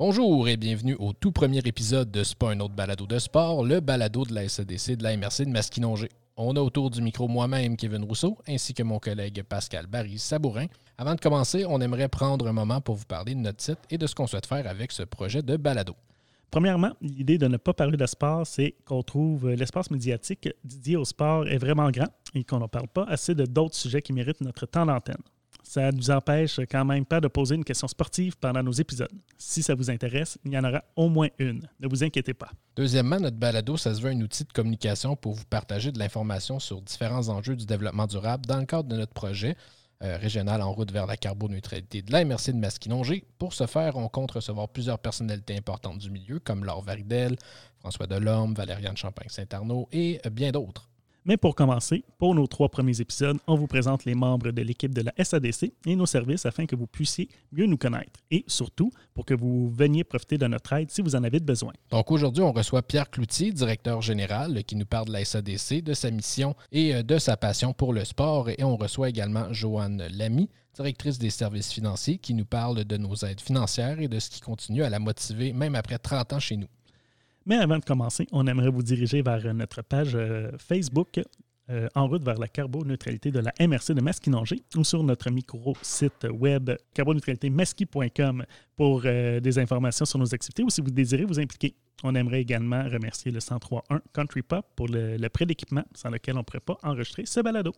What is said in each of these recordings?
Bonjour et bienvenue au tout premier épisode de C'est pas un autre balado de sport, le balado de la SEDC de la MRC de Masquinongé. On a autour du micro moi-même Kevin Rousseau ainsi que mon collègue Pascal Barry Sabourin. Avant de commencer, on aimerait prendre un moment pour vous parler de notre site et de ce qu'on souhaite faire avec ce projet de balado. Premièrement, l'idée de ne pas parler de sport, c'est qu'on trouve l'espace médiatique dédié au sport est vraiment grand et qu'on ne parle pas assez de d'autres sujets qui méritent notre temps d'antenne. Ça ne nous empêche quand même pas de poser une question sportive pendant nos épisodes. Si ça vous intéresse, il y en aura au moins une. Ne vous inquiétez pas. Deuxièmement, notre balado, ça se veut un outil de communication pour vous partager de l'information sur différents enjeux du développement durable dans le cadre de notre projet euh, régional en route vers la carboneutralité de la MRC de Masquinongé. Pour ce faire, on compte recevoir plusieurs personnalités importantes du milieu, comme Laure Varidel, François Delorme, Valériane Champagne-Saint-Arnaud et bien d'autres. Mais pour commencer, pour nos trois premiers épisodes, on vous présente les membres de l'équipe de la SADC et nos services afin que vous puissiez mieux nous connaître et surtout pour que vous veniez profiter de notre aide si vous en avez besoin. Donc aujourd'hui, on reçoit Pierre Cloutier, directeur général, qui nous parle de la SADC, de sa mission et euh, de sa passion pour le sport. Et on reçoit également Joanne Lamy, directrice des services financiers, qui nous parle de nos aides financières et de ce qui continue à la motiver même après 30 ans chez nous. Mais avant de commencer, on aimerait vous diriger vers notre page euh, Facebook euh, en route vers la carboneutralité de la MRC de Masquinongé ou sur notre micro-site web carboneutralitémasqui.com pour euh, des informations sur nos activités ou si vous désirez vous impliquer. On aimerait également remercier le 1031 Country Pop pour le prêt d'équipement sans lequel on ne pourrait pas enregistrer ce balado.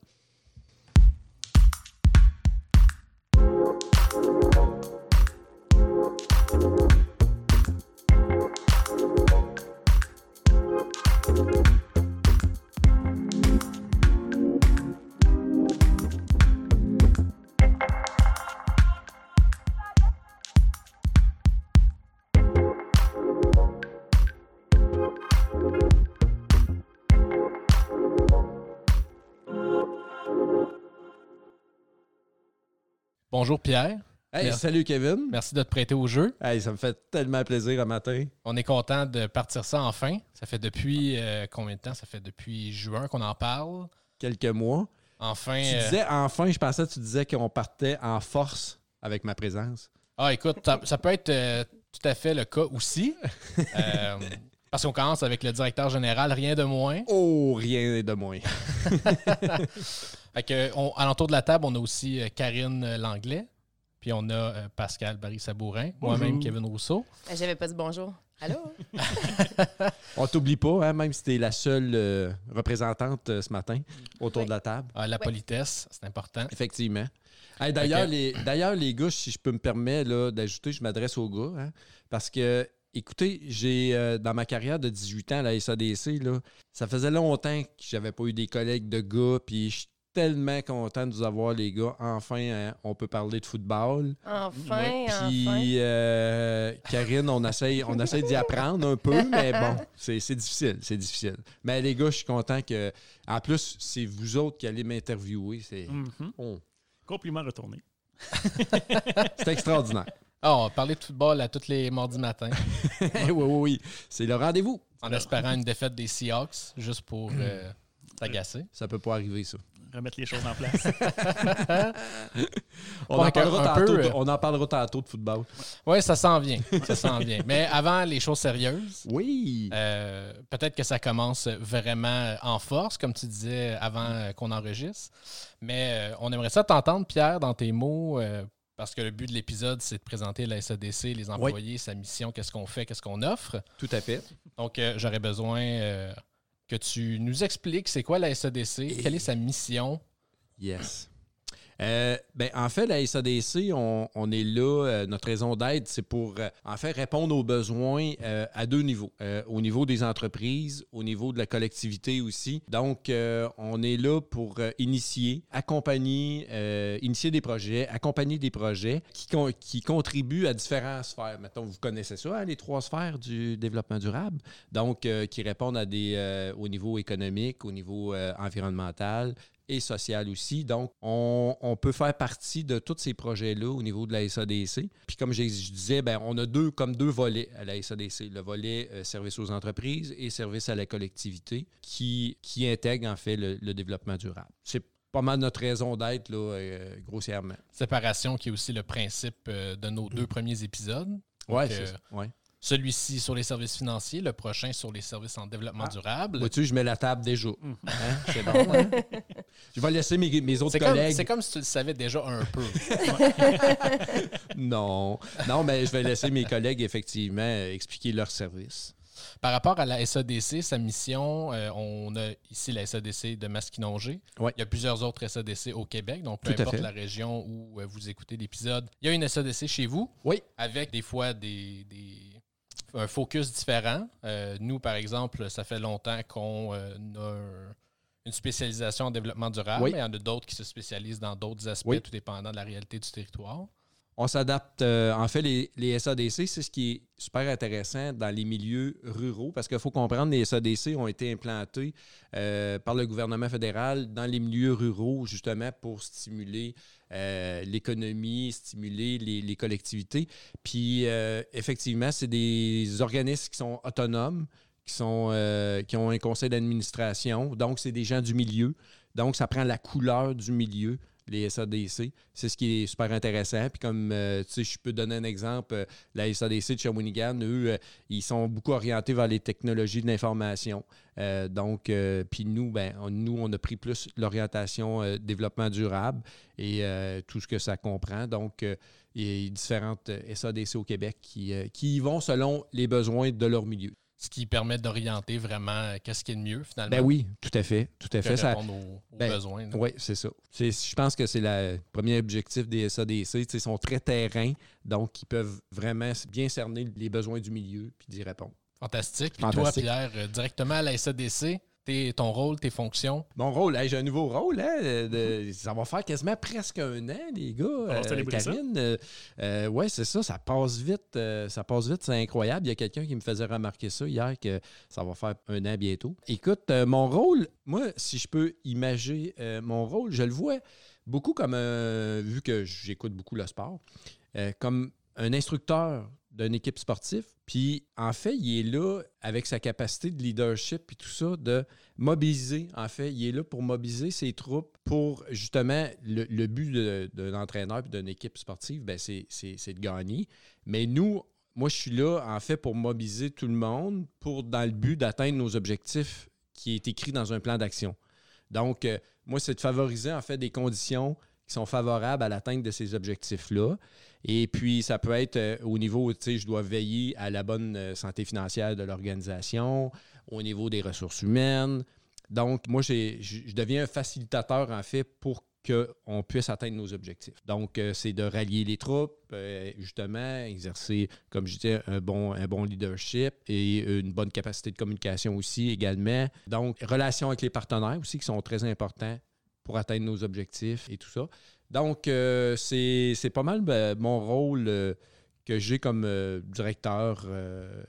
Bonjour Pierre. Hey, Merci. salut Kevin. Merci de te prêter au jeu. Hey, ça me fait tellement plaisir un matin. On est content de partir ça enfin. Ça fait depuis euh, combien de temps? Ça fait depuis juin qu'on en parle. Quelques mois. Enfin. Tu euh, disais enfin, je pensais que tu disais qu'on partait en force avec ma présence. Ah, écoute, ça, ça peut être euh, tout à fait le cas aussi. Euh, parce qu'on commence avec le directeur général, rien de moins. Oh, rien de moins. Fait que, on, à l'entour de la table, on a aussi euh, Karine euh, Langlais. Puis on a euh, Pascal Barry-Sabourin, moi-même. Kevin Rousseau. Ben, J'avais pas dit bonjour. Allô? On t'oublie pas, hein, même si t'es la seule euh, représentante euh, ce matin autour Oui. de la table. Ah, la politesse, c'est important. Effectivement. Hey, D'ailleurs, les, les gars, si je peux me permettre d'ajouter, je m'adresse aux gars. hein, parce que, écoutez, j'ai euh, dans ma carrière de 18 ans à la SADC, là, ça faisait longtemps que j'avais pas eu des collègues de gars. Puis tellement content de vous avoir, les gars. Enfin, hein, on peut parler de football. Enfin, Puis, enfin. euh, Karine, on essaye, on essaye d'y apprendre un peu, mais bon, c'est c'est difficile, c'est difficile. Mais les gars, je suis content que, en plus, c'est vous autres qui allez m'interviewer. C'est Mhm. oh, Compliment retourné. c'est extraordinaire. Ah, on va parler de football à tous les mardis matins, oui, oui, oui. C'est le rendez-vous. en espérant une défaite des Seahawks, juste pour euh, t'agacer. Ça peut pas arriver, ça. Remettre les choses en place. On, Bon, en, parlera un peu, tantôt, de- euh, on en parlera tantôt de football. Oui, ça s'en vient. Ça s'en vient. Mais avant les choses sérieuses, Oui. euh, peut-être que ça commence vraiment en force, comme tu disais avant euh, qu'on enregistre. Mais euh, on aimerait ça t'entendre, Pierre, dans tes mots, euh, parce que le but de l'épisode, c'est de présenter la SADC, les employés, sa mission, qu'est-ce qu'on fait, qu'est-ce qu'on offre. Tout à fait. Donc, euh, j'aurais besoin euh, que tu nous expliques c'est quoi la SADC, quelle est sa mission? Yes. Euh, ben, en fait, la SADC, on, est là. euh, notre raison d'être, c'est pour euh, en fait répondre aux besoins à deux niveaux. Au niveau des entreprises, au niveau de la collectivité aussi. Donc, on est là pour initier, accompagner, initier des projets, accompagner des projets qui, con- qui contribuent à différentes sphères. Mettons, vous connaissez ça, hein, les trois sphères du développement durable. Donc, qui répondent à des, au niveau économique, au niveau environnemental, et social aussi. Donc, on, on peut faire partie de tous ces projets-là au niveau de la SADC. Puis comme je, je disais, ben, on a deux comme deux volets à la SADC. Le volet euh, service aux entreprises et service à la collectivité qui, qui intègre en fait le, le développement durable. C'est pas mal notre raison d'être, là, euh, grossièrement. Séparation qui est aussi le principe euh, de nos deux premiers épisodes. Donc, c'est ça. Ouais. Celui-ci sur les services financiers, le prochain sur les services en développement Ah. durable. Vois-tu, je mets la table déjà. Mhm. Hein? C'est bon. hein? je vais laisser mes, mes autres comme, collègues. c'est comme si tu le savais déjà un peu. Non. Non, mais je vais laisser mes collègues, effectivement, expliquer leur service. Par rapport à la SADC, sa mission, euh, on a ici la SADC de Masquinongé. Ouais. Il y a plusieurs autres SADC au Québec, donc peu Tout importe la région où euh, vous écoutez l'épisode, il y a une SADC chez vous. Oui. Avec des fois des, des- un focus différent. Euh, nous, par exemple, ça fait longtemps qu'on euh, a un- une spécialisation en développement durable, Oui. mais il y en a d'autres qui se spécialisent dans d'autres aspects, Oui. tout dépendant de la réalité du territoire. On s'adapte. euh, en fait, les, SADC, c'est ce qui est super intéressant dans les milieux ruraux parce qu'il faut comprendre, les SADC ont été implantés euh, par le gouvernement fédéral dans les milieux ruraux, justement pour stimuler euh, l'économie, stimuler les, les collectivités. Puis, effectivement, c'est des organismes qui sont autonomes, qui, sont, qui ont un conseil d'administration. Donc, c'est des gens du milieu. Donc, ça prend la couleur du milieu les SADC. C'est ce qui est super intéressant. Puis comme, euh, tu sais, je peux donner un exemple, euh, la SADC de Shawinigan, eux, euh, ils sont beaucoup orientés vers les technologies de l'information. Euh, donc, puis nous, ben, on- nous, on a pris plus l'orientation développement durable et tout ce que ça comprend. Donc, il y a différentes SADC au Québec qui, qui y vont selon les besoins de leur milieu. Ce qui permet d'orienter vraiment euh, qu'est-ce qui est le mieux, finalement. Ben oui, tout à fait, tout à fait. Ça, répondre aux, aux Ben, besoins. là. Oui, c'est ça. C'est- Je pense que c'est le premier objectif des SADC. Ils sont très terrains, donc ils peuvent vraiment bien cerner les besoins du milieu puis d'y répondre. Fantastique. Puis Fantastique. toi, Pierre, euh, directement à la SADC, t'es- ton rôle, tes fonctions? Mon rôle, hey, j'ai un nouveau rôle. Hein, de- ça va faire quasiment presque un an, les gars. célébrer ça? Karine, euh, euh, ouais, c'est ça. Ça passe vite. euh, ça passe vite. C'est incroyable. Il y a quelqu'un qui me faisait remarquer ça hier, que ça va faire un an bientôt. Écoute, euh, mon rôle, moi, si je peux imaginer euh, mon rôle, je le vois beaucoup comme, un- vu que j'écoute beaucoup le sport, euh, comme un instructeur d'une équipe sportive. Puis, en fait, il est là avec sa capacité de leadership et tout ça, de mobiliser. En fait, il est là pour mobiliser ses troupes pour justement le, but d'un entraîneur et d'une équipe sportive, ben, c'est de gagner. Mais nous, moi, je suis là, en fait, pour mobiliser tout le monde pour, dans le but d'atteindre nos objectifs qui est écrit dans un plan d'action. Donc, euh, moi, c'est de favoriser, en fait, des conditions qui sont favorables à l'atteinte de ces objectifs-là. Et puis, ça peut être euh, au niveau, tu sais, je dois veiller à la bonne euh, santé financière de l'organisation, au niveau des ressources humaines. Donc, moi, je deviens un facilitateur, en fait, pour qu'on puisse atteindre nos objectifs. Donc, euh, c'est de rallier les troupes, justement, exercer, comme je disais, un bon, un bon leadership et une bonne capacité de communication aussi également. Donc, relations avec les partenaires aussi qui sont très importants pour atteindre nos objectifs et tout ça. Donc, euh, c'est c'est pas mal ben, mon rôle euh, que j'ai comme euh, directeur euh,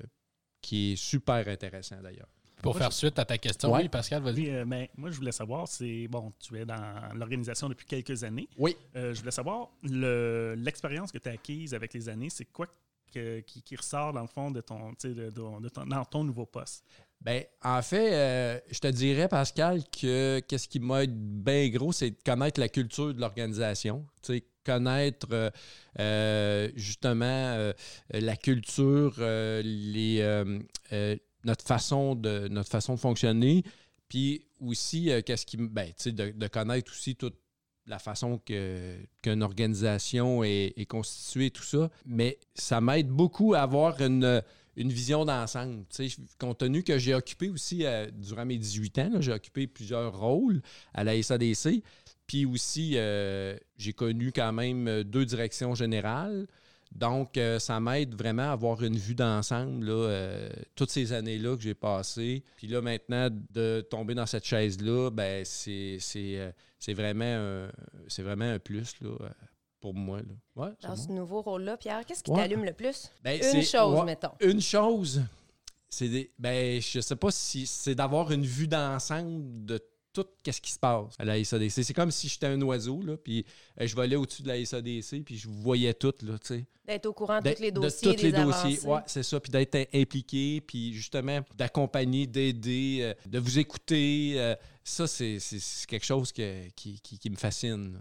qui est super intéressant d'ailleurs. Pour Moi, faire suite à ta question, Ouais. oui, Pascal, vas-y. Oui, euh, ben, moi, je voulais savoir, c'est bon, tu es dans l'organisation depuis quelques années. Oui. Euh, je voulais savoir, le- l'expérience que tu as acquise avec les années, c'est quoi que- qui, qui ressort dans le fond de ton, de ton- dans ton nouveau poste? Ben, en fait, euh, je te dirais, Pascal, que qu'est-ce qui m'aide bien gros, c'est de connaître la culture de l'organisation. Connaître euh, euh, justement la culture, les, notre, façon de, notre façon de fonctionner. Puis aussi, qu'est-ce qui. Ben, de, connaître aussi toute la façon qu'une organisation est, est constituée, tout ça. Mais ça m'aide beaucoup à avoir une une vision d'ensemble. Compte tenu que j'ai occupé aussi, euh, durant mes 18 ans, j'ai occupé plusieurs rôles à la SADC. Puis aussi, euh, j'ai connu quand même euh, deux directions générales. Donc, ça m'aide vraiment à avoir une vue d'ensemble, toutes ces années-là que j'ai passées. Puis là, maintenant, de tomber dans cette chaise-là, ben, c'est, vraiment, un, vraiment un plus là, pour moi. Là. Ouais, Dans bon. ce nouveau rôle-là, Pierre, qu'est-ce qui Ouais. t'allume le plus? Ben, Une chose, ouais. mettons. Une chose, c'est des, ben, je sais pas si c'est d'avoir une vue d'ensemble de tout ce qui se passe à la SADC. C'est comme si j'étais un oiseau, là, puis euh, je volais au-dessus de la SADC, puis je voyais tout, là, tu sais. D'être au courant de tous les de dossiers, tous les dossiers. Ouais, c'est ça. Puis d'être im- impliqué, puis justement d'accompagner, d'aider, euh, de vous écouter. euh, ça, c'est quelque chose que- qui, qui- me fascine.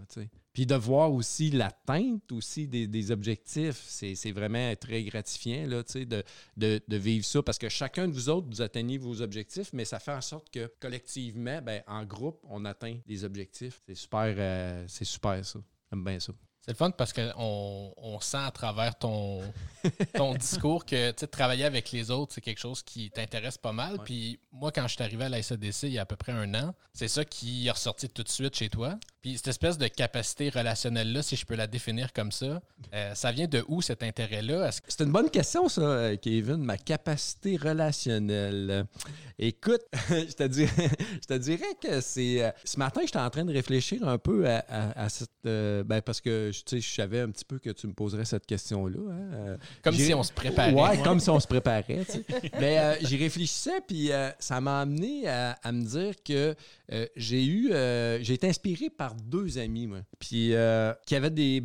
Puis de voir aussi l'atteinte aussi des, des objectifs, c'est vraiment très gratifiant là, de, de, de vivre ça parce que chacun de vous autres, vous atteignez vos objectifs, mais ça fait en sorte que collectivement, ben, en groupe, on atteint des objectifs. C'est super, euh, c'est super ça. J'aime bien ça. C'est le fun parce qu'on on sent à travers ton, ton discours que travailler avec les autres, c'est quelque chose qui t'intéresse pas mal. Ouais. Puis moi, quand je suis arrivé à la SADC il y a à peu près un an, c'est ça qui est ressorti tout de suite chez toi. Puis cette espèce de capacité relationnelle-là, si je peux la définir comme ça, euh, ça vient de où cet intérêt-là? C'est une bonne question, ça, euh, Kevin. Ma capacité relationnelle. Écoute, je te dirais, je te dirais que c'est. euh, Ce matin, j'étais en train de réfléchir un peu à, à- à cette. euh, ben, parce que tu sais, je savais un petit peu que tu me poserais cette question-là. hein, comme si on se préparait? Ouais, comme si on se préparait. Mais euh, j'y réfléchissais, puis ça m'a amené à, à me dire que j'ai eu. j'ai été inspiré par deux amis, moi, puis euh, qui avaient des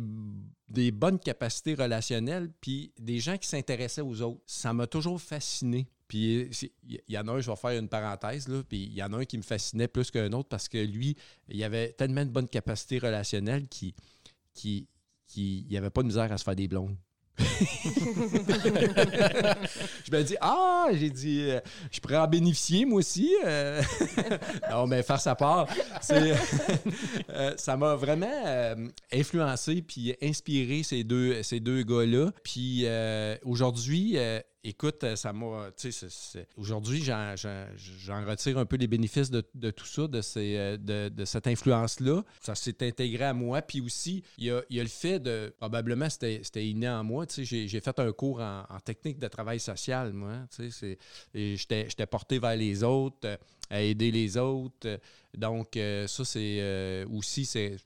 des bonnes capacités relationnelles, puis des gens qui s'intéressaient aux autres. Ça m'a toujours fasciné. Puis il y, en a un, je vais faire une parenthèse, là, puis il y en a un qui me fascinait plus qu'un autre parce que lui, il avait tellement de bonnes capacités relationnelles qu'il qui, qui, avait pas de misère à se faire des blondes. Je me dis, ah, j'ai dit, euh, je pourrais en bénéficier moi aussi. euh. non, mais faire sa part, euh, ça m'a vraiment influencé puis inspiré ces deux, ces deux gars-là. Puis aujourd'hui, écoute, ça m'a, aujourd'hui, j'en, retire un peu les bénéfices de, tout ça, euh, de, cette influence-là. Ça s'est intégré à moi. Puis aussi, il y a, le fait de, probablement, c'était, inné en moi. J'ai, fait un cours en, technique de travail social, moi. Et j'étais, porté vers les autres, euh, à aider les autres. Euh, Donc, euh, ça, c'est euh, aussi, c'est,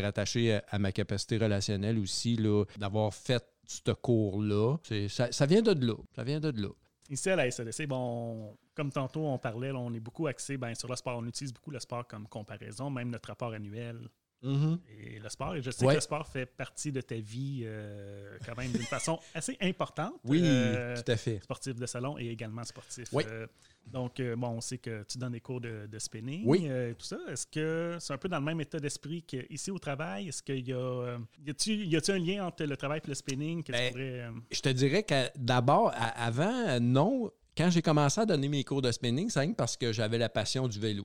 rattaché à, à ma capacité relationnelle aussi, d'avoir fait ce cours-là. Ça, vient de là. Ça vient de là. Ici à la SADC, bon, comme tantôt on parlait, on est beaucoup axé ben, sur le sport. On utilise beaucoup le sport comme comparaison, même notre rapport annuel et le sport. Et je sais Ouais. que le sport fait partie de ta vie euh, quand même d'une façon assez importante. Oui, Euh, tout à fait. sportif de salon et également sportif. Oui. Euh, donc, bon, on sait que tu donnes des cours de, de spinning, Oui. euh, tout ça. Est-ce que c'est un peu dans le même état d'esprit qu'ici au travail? Est-ce qu'il y a, y a-tu un lien entre le travail et le spinning que Ben, pourrais, Je te dirais que d'abord, avant, non. Quand j'ai commencé à donner mes cours de spinning, c'est parce que j'avais la passion du vélo.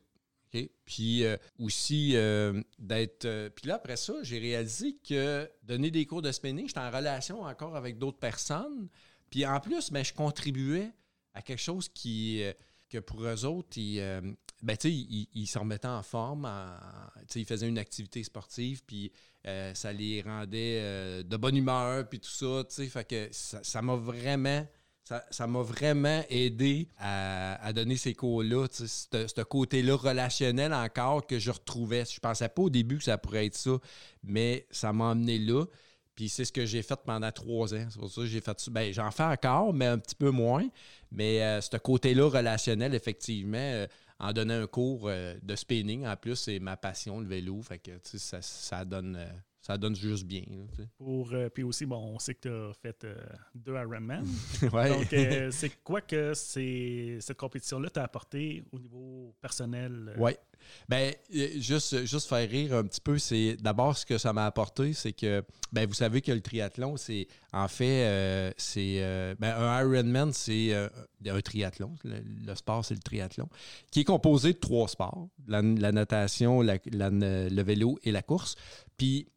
Puis euh, aussi euh, d'être. euh, puis là, après ça, j'ai réalisé que donner des cours de spinning, j'étais en relation encore avec d'autres personnes. Puis en plus, ben, je contribuais à quelque chose qui. que pour eux autres, ils, ben, ils, ils se remettaient en forme, ils faisaient une activité sportive, puis ça les rendait de bonne humeur, puis tout ça, fait que ça m'a vraiment, ça m'a vraiment aidé à, donner ces cours-là, ce côté-là relationnel encore que je retrouvais. Je pensais pas au début que ça pourrait être ça, mais ça m'a emmené là. Puis c'est ce que j'ai fait pendant trois ans. C'est pour ça que j'ai fait ça. Ben, j'en fais encore, mais un petit peu moins. Mais euh, ce côté-là relationnel, effectivement, euh, en donnant un cours euh, de spinning, en plus, c'est ma passion, le vélo. Fait que ça, donne, ça donne juste bien. là, tu sais. pour. euh, puis aussi, bon, on sait que tu as fait euh, deux Ironman. Ouais. Donc, euh, c'est quoi que c'est, cette compétition-là t'a apporté au niveau personnel? Oui. Ben, juste, juste faire rire un petit peu, c'est d'abord ce que ça m'a apporté, c'est que, ben, vous savez que le triathlon, c'est, en fait, c'est, ben, un Ironman, c'est un triathlon. Le, le sport, c'est le triathlon, qui est composé de trois sports la, la natation, la- la- le vélo et la course. Puis,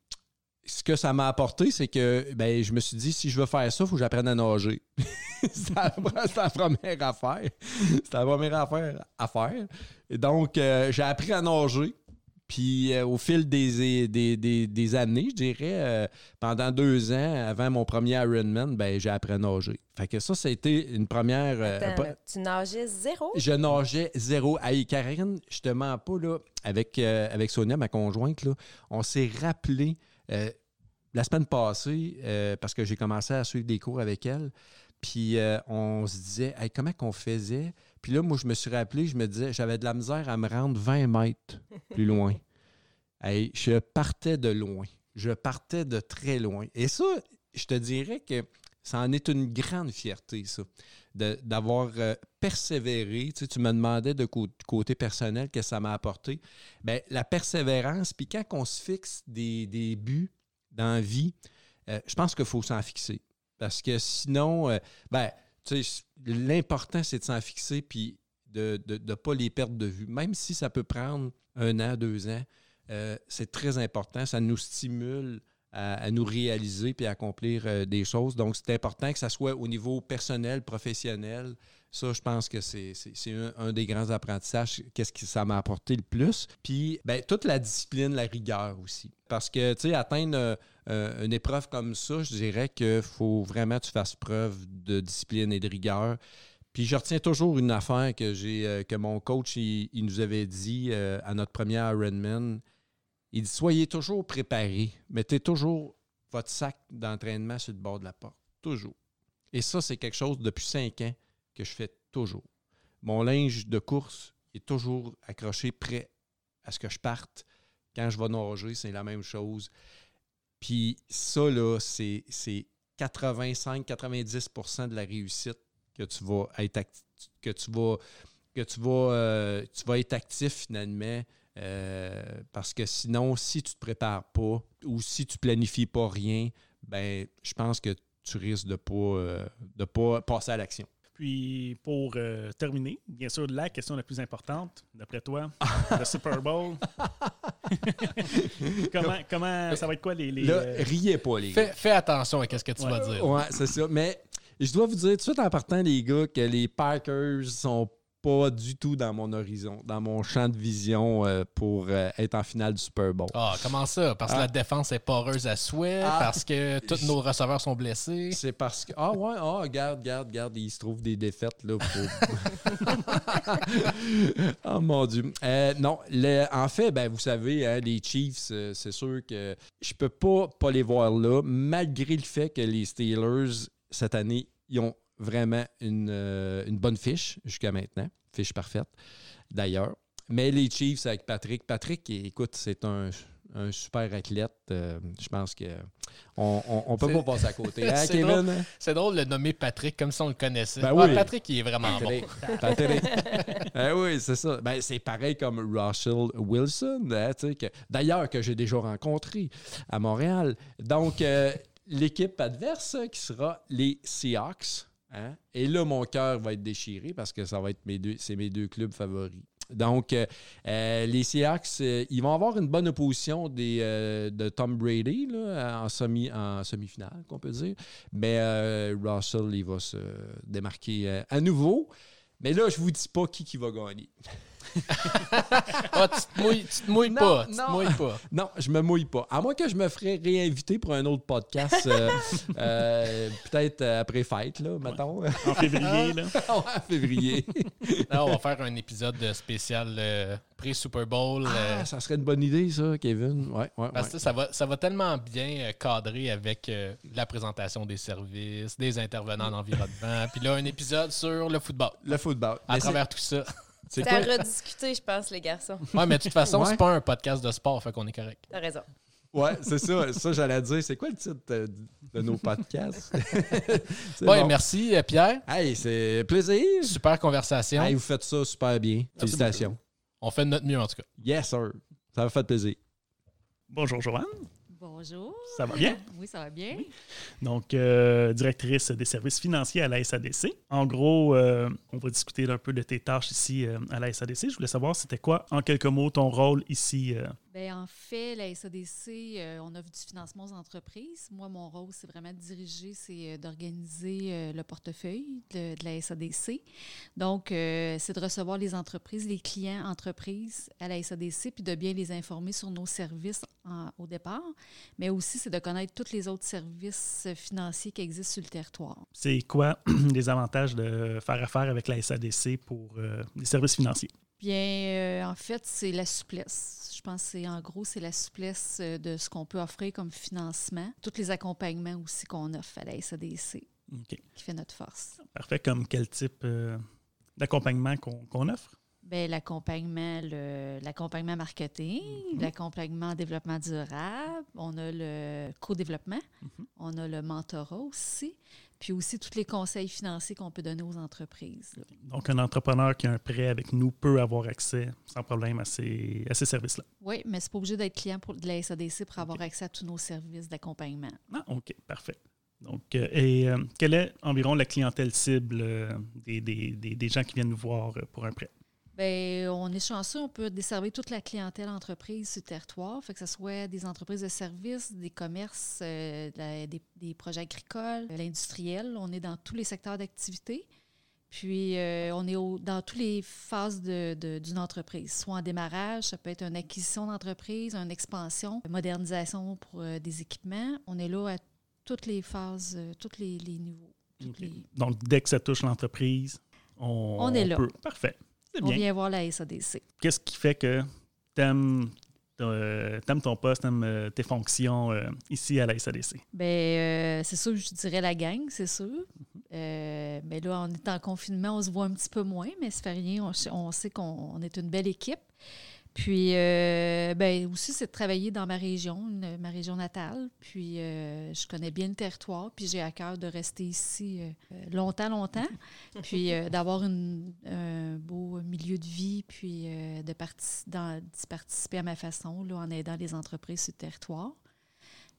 ce que ça m'a apporté, c'est que ben, je me suis dit, si je veux faire ça, il faut que j'apprenne à nager. c'est la, première affaire. C'est la première affaire à faire. Et donc, euh, j'ai appris à nager. Puis, euh, au fil des, des, des- des années, je dirais, euh, pendant deux ans, avant mon premier Ironman, ben, j'ai appris à nager. Fait que ça, ça a été une première. euh, Attends, pas- là, tu nageais zéro? je nageais zéro. Hey, Karine, je te mens pas, là, avec, avec Sonia, ma conjointe, là, on s'est rappelé euh, la semaine passée, euh, parce que j'ai commencé à suivre des cours avec elle, puis euh, on se disait, hey, comment qu'on faisait? Puis là, moi, je me suis rappelé, je me disais, j'avais de la misère à me rendre 20 mètres plus loin. Hey, je partais de loin. Je partais de très loin. Et ça, je te dirais que ça en est une grande fierté, ça, d'avoir euh, persévéré. Tu, me demandais de côté personnel que ça m'a apporté. Bien, la persévérance, puis quand on se fixe des, buts dans la vie, euh, je pense qu'il faut s'en fixer. Parce que sinon, euh, ben, tu sais, l'important, c'est de s'en fixer puis de ne pas les perdre de vue. Même si ça peut prendre un an, deux ans, c'est très important. Ça nous stimule à, nous réaliser puis accomplir euh, des choses. Donc, c'est important que ça soit au niveau personnel, professionnel. Ça, je pense que c'est un, des grands apprentissages. Qu'est-ce que ça m'a apporté le plus? Puis, ben, toute la discipline, la rigueur aussi. Parce que, tu sais, atteindre euh, euh, une épreuve comme ça, je dirais qu'il faut vraiment que tu fasses preuve de discipline et de rigueur. Puis je retiens toujours une affaire que j'ai que mon coach il, nous avait dit à notre premier Ironman. Il dit Soyez toujours préparés. Mettez toujours votre sac d'entraînement sur le bord de la porte. Toujours. Et ça, c'est quelque chose depuis cinq ans que je fais toujours. Mon linge de course est toujours accroché prêt à ce que je parte. Quand je vais nager, c'est la même chose. Puis ça, là, c'est 85-90% de la réussite que tu vas être que tu euh, tu vas être actif finalement euh, parce que sinon, si tu ne te prépares pas ou si tu ne planifies pas rien, ben, je pense que tu risques de ne pas, euh, pas passer à l'action. Puis pour euh, terminer, bien sûr, la question la plus importante, d'après toi, le Super Bowl. comment, comment ça va être quoi les. les riez pas, les gars. Fais, attention à ce que tu vas dire. Oui, c'est ça. Mais je dois vous dire tout de suite en partant, les gars, que les Packers sont pas du tout dans mon horizon, dans mon champ de vision euh, pour euh, être en finale du Super Bowl. Ah, comment ça? Parce que la ah. défense est poreuse à souhait, ah. parce que tous nos receveurs sont blessés. C'est parce que. Ah ouais, ah, regarde, regarde, regarde, il se trouve des défaites là oh mon Dieu. Euh, non, en fait, ben, vous savez, hein, les Chiefs, c'est sûr que je peux pas, pas les voir là, malgré le fait que les Steelers, cette année, ils ont vraiment euh, une, bonne fiche jusqu'à maintenant. Fiche parfaite, d'ailleurs. Mais les Chiefs avec Patrick. Patrick, écoute, c'est un, super athlète. Euh, je pense qu'on on, peut pas passer à côté. Hein, Kevin? C'est drôle, de le nommer Patrick comme si on le connaissait. Ben oui. Patrick, il est vraiment bon. Patrick. ben oui, c'est ça. Ben, c'est pareil comme Russell Wilson, hein, d'ailleurs, que j'ai déjà rencontré à Montréal. Donc, euh, l'équipe adverse qui sera les Seahawks Hein? Et là, mon cœur va être déchiré parce que ça va être mes deux, c'est mes deux clubs favoris. Donc, euh, euh, les Seahawks, euh, ils vont avoir une bonne opposition de Tom Brady en, semi, en semi-finale, qu'on peut dire. Mais Russell, il va se démarquer à nouveau. Mais là, je ne vous dis pas qui, qui va gagner. Ah, tu te mouilles, te mouilles pas. Tu te mouilles pas. Non, je me mouille pas. À moins que je me ferais réinviter pour un autre podcast, euh, euh, peut-être après fête, là, mettons. En février, là. en février. on va faire un épisode spécial euh, pré-Super Bowl. Ah, ça serait une bonne idée, ça, Kevin. Ouais, ouais, Parce que ça va, ça va tellement bien cadrer avec la présentation des services, des intervenants en environnement, puis là, un épisode sur le football. Le football. À travers tout ça. C'est à rediscuter, je pense, les garçons. Ouais, mais de toute façon, c'est pas un podcast de sport, fait qu'on est correct. T'as raison. Ouais, c'est ça. Ça, j'allais dire. C'est quoi le titre de, nos podcasts? ouais, merci, euh, Pierre. Hey, c'est plaisir. Super conversation. Hey, vous faites ça super bien. Félicitations. On fait de notre mieux, en tout cas. Yes, sir. Ça m'a fait plaisir. Bonjour, Joanne. Bonjour. Ça va bien? Oui, ça va bien. Donc, euh, directrice des services financiers à la SADC. En gros, euh, on va discuter un peu de tes tâches ici euh, à la SADC. Je voulais savoir, c'était quoi, en quelques mots, ton rôle ici? Bien, en fait, la SADC, on offre du financement aux entreprises. Moi, mon rôle, c'est vraiment de diriger, c'est d'organiser le portefeuille de, la SADC. Donc, c'est de recevoir les entreprises, les clients entreprises à la SADC, puis de bien les informer sur nos services au départ mais aussi c'est de connaître tous les autres services financiers qui existent sur le territoire. C'est quoi les avantages de faire affaire avec la SADC pour euh, les services financiers? Bien, euh, en fait, c'est la souplesse. Je pense que en gros, c'est la souplesse euh, de ce qu'on peut offrir comme financement, tous les accompagnements aussi qu'on offre à la SADC, qui fait notre force. Parfait. Comme quel type d'accompagnement qu'on offre? Bien, l'accompagnement, l'accompagnement marketing, mhm. l'accompagnement développement durable, on a le co-développement, mhm. on a le mentorat aussi. puis aussi tous les conseils financiers qu'on peut donner aux entreprises. là. Donc, un entrepreneur qui a un prêt avec nous peut avoir accès sans problème à ces, à ces services-là. Oui, mais c'est pas obligé d'être client pour, de la SADC pour avoir accès à tous nos services d'accompagnement. Ah, OK, parfait. Donc, euh, et euh, quelle est environ la clientèle cible euh, des, des- des- des gens qui viennent nous voir pour un prêt? Bien, on est chanceux, on peut desservir toute la clientèle entreprise sur le territoire, fait que ce soit des entreprises de services, des commerces, euh, la- des, des projets agricoles, l'industriel. On est dans tous les secteurs d'activité. Puis, euh, on est au- dans toutes les phases de- de- d'une entreprise, soit en démarrage, ça peut être une acquisition d'entreprise, une expansion, une modernisation pour euh, des équipements. On est là à toutes les phases, tous les, les niveaux. les- Donc, dès que ça touche l'entreprise, on, On est là. peut. Parfait. On bien. vient voir la SADC. Qu'est-ce qui fait que tu aimes, ton poste, t'aimes tes fonctions euh, ici à la SADC? Ben, euh, c'est sûr, je dirais la gang, c'est sûr. Mm-hmm. Euh, mais là, on est en confinement, on se voit un petit peu moins, mais ça fait rien. On, on sait qu'on on est une belle équipe. Puis, euh, ben, aussi, c'est de travailler dans ma région, une- ma région natale. Puis, euh, je connais bien le territoire, puis j'ai à cœur de rester ici euh, longtemps, longtemps. puis, d'avoir un beau milieu de vie, puis de dans- participer à ma façon, là, en aidant les entreprises sur le territoire.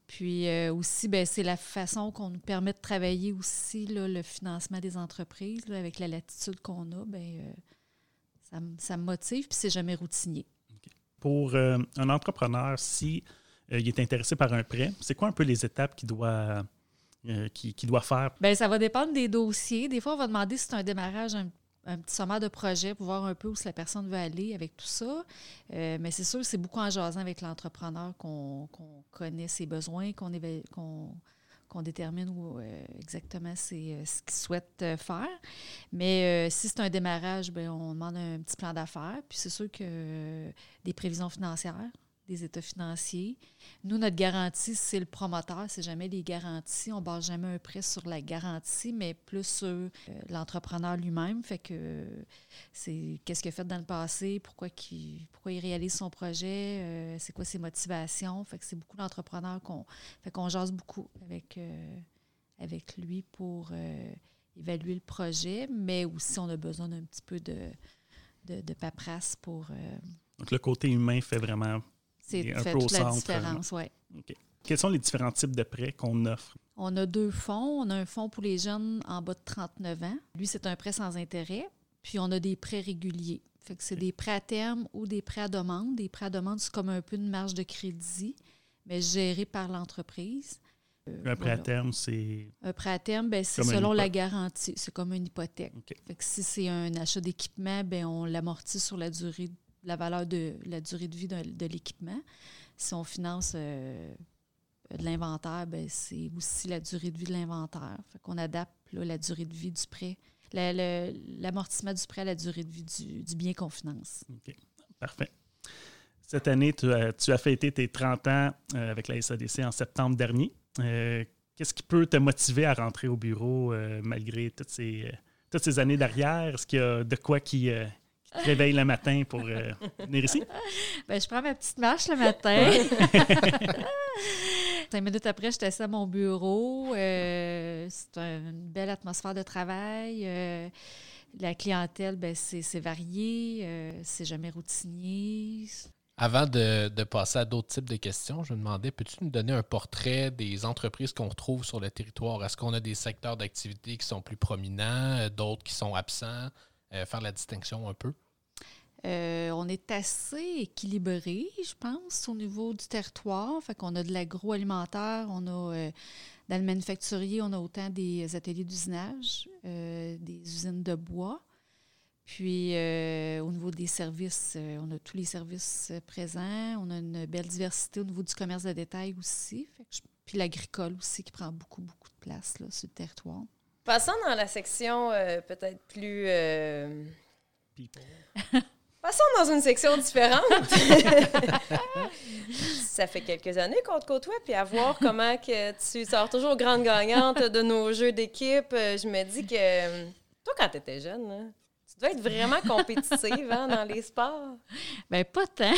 Puis euh, aussi, ben, c'est la façon qu'on nous permet de travailler aussi, là, le financement des entreprises, là, avec la latitude qu'on a, ben, euh, ça, ça me motive, puis c'est jamais routinier. Pour euh, un entrepreneur, si euh, il est intéressé par un prêt, c'est quoi un peu les étapes qu'il doit, euh, doit faire? Bien, ça va dépendre des dossiers. Des fois, on va demander si c'est un démarrage, un, petit sommaire de projet pour voir un peu où la personne veut aller avec tout ça. Euh, mais c'est sûr, c'est beaucoup en jasant avec l'entrepreneur qu'on connaît ses besoins, qu'on qu'on qu'on détermine où euh, exactement c'est euh, ce qu'il souhaite euh, faire. Mais si c'est un démarrage, ben, on demande un petit plan d'affaires. Puis c'est sûr que des prévisions financières, des états financiers. Nous, notre garantie, c'est le promoteur, c'est jamais les garanties. On ne base jamais un prêt sur la garantie, mais plus sur euh, l'entrepreneur lui-même. Fait que euh, c'est qu'est-ce qu'il a fait dans le passé, pourquoi, qu'il- pourquoi il réalise son projet, euh, c'est quoi ses motivations. Fait que c'est beaucoup l'entrepreneur qu'on fait qu'on jase beaucoup avec, avec lui pour évaluer le projet, mais aussi on a besoin d'un petit peu de, de, de paperasse pour. Donc, le côté humain fait vraiment. C'est un fait peu au toute la centre, différence, ouais. Quels sont les différents types de prêts qu'on offre? On a deux fonds. On a un fonds pour les jeunes en bas de 39 ans. Lui, c'est un prêt sans intérêt. Puis on a des prêts réguliers. Fait que c'est des prêts à terme ou des prêts à demande. Des prêts à demande, c'est comme un peu une marge de crédit, mais géré par l'entreprise. Euh, Un prêt à terme, c'est. Un prêt à terme, ben, c'est selon la garantie. C'est comme une hypothèque. Fait que si c'est un achat d'équipement, ben, on l'amortit sur la durée, la valeur de la durée de vie de, l'équipement. Si on finance euh, de l'inventaire, ben, c'est aussi la durée de vie de l'inventaire. Qu'on adapte la durée de vie du prêt, l'amortissement du prêt à la durée de vie du, bien qu'on finance. OK. Parfait. Cette année, tu as, tu as fêté tes 30 ans euh, avec la SADC en septembre dernier. Euh, Qu'est-ce qui peut te motiver à rentrer au bureau malgré toutes ces, toutes ces années d'arrière? Est-ce qu'il y a de quoi qui, qui te réveille le matin pour euh, venir ici? Ben, je prends ma petite marche le matin. Cinq minutes après, j'étais assis à mon bureau. Euh, c'est un- une belle atmosphère de travail. Euh, la clientèle, ben, c'est c'est varié. euh, c'est jamais routinier. Avant de, de passer à d'autres types de questions, je me demandais, peux-tu nous donner un portrait des entreprises qu'on retrouve sur le territoire? Est-ce qu'on a des secteurs d'activité qui sont plus prominents, d'autres qui sont absents? Euh, faire la distinction un peu? Euh, on est assez équilibré, je pense, au niveau du territoire. Fait a de l'agroalimentaire, on a euh, dans le manufacturier, on a autant des ateliers d'usinage, des usines de bois. Puis au niveau des services, on a tous les services présents. On a une belle diversité au niveau du commerce de détail aussi. Puis l'agricole aussi qui prend beaucoup, beaucoup de place là, sur le territoire. Passons dans la section euh, peut-être plus. euh, People. Passons dans une section différente. ça fait quelques années qu'on te côtoie, puis à voir comment que tu sors toujours grande gagnante de nos jeux d'équipe, euh, je me dis que toi, quand tu étais jeune, là, tu dois être vraiment compétitive hein, dans les sports. Ben pas tant.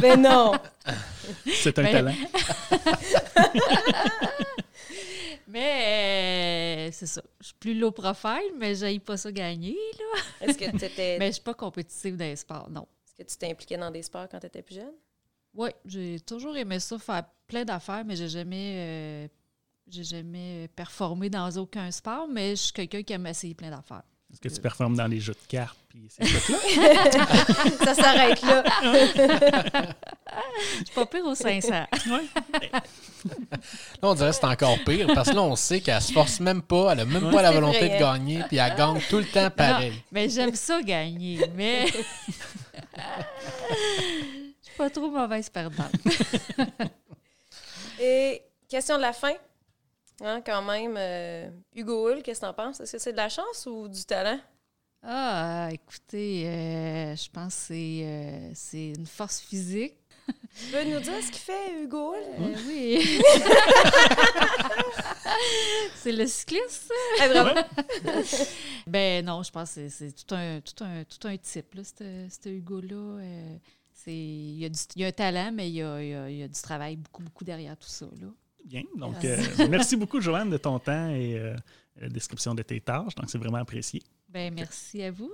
ben non! C'est un Ben, talent. Mais euh, c'est ça. Je suis plus low profile, mais j'ai pas ça gagner. Là. Est-ce que, t'étais- Mais je suis pas compétitive dans les sports, non. est-ce que tu t'impliquais dans des sports quand tu étais plus jeune? Oui, j'ai toujours aimé ça, faire plein d'affaires, mais j'ai jamais, euh, j'ai jamais performé dans aucun sport, mais je suis quelqu'un qui aime essayer plein d'affaires. Est-ce que tu performes dans les jeux de cartes? Puis ces trucs-là? Ça s'arrête là. Je suis pas pire au 500. Ouais. Là, on dirait que c'est encore pire parce que là, on sait qu'elle se force même pas, elle a même pas la volonté vrai, de gagner, puis elle gagne tout le temps pareil. Non, mais j'aime ça gagner, mais je suis pas trop mauvaise perdante. Et question de la fin. Hein, quand même, euh, Hugo Hull, qu'est-ce que t'en penses? Est-ce que c'est de la chance ou du talent? Ah, écoutez, euh, je pense que c'est, euh, c'est une force physique. Tu peux nous dire ce qu'il fait, Hugo? Euh, oui. c'est le cycliste, ça? Bravo. Ben non, je pense que c'est, c'est tout un, tout un, tout un type, là, ce ce Hugo-là. C'est, il, y a du, il y a un talent, mais il y a, il y a- il y a du travail beaucoup, beaucoup derrière tout ça. Là. Bien. Donc, euh, merci beaucoup, Joanne, de ton temps et euh, la description de tes tâches. Donc, c'est vraiment apprécié. Ben, merci à vous.